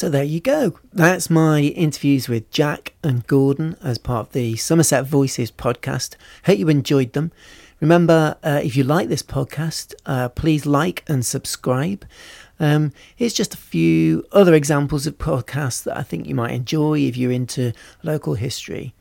So there you go. That's my interviews with Jack and Gordon as part of the Somerset Voices podcast. Hope you enjoyed them. Remember, uh, if you like this podcast, uh, please like and subscribe. Um, here's just a few other examples of podcasts that I think you might enjoy if you're into local history.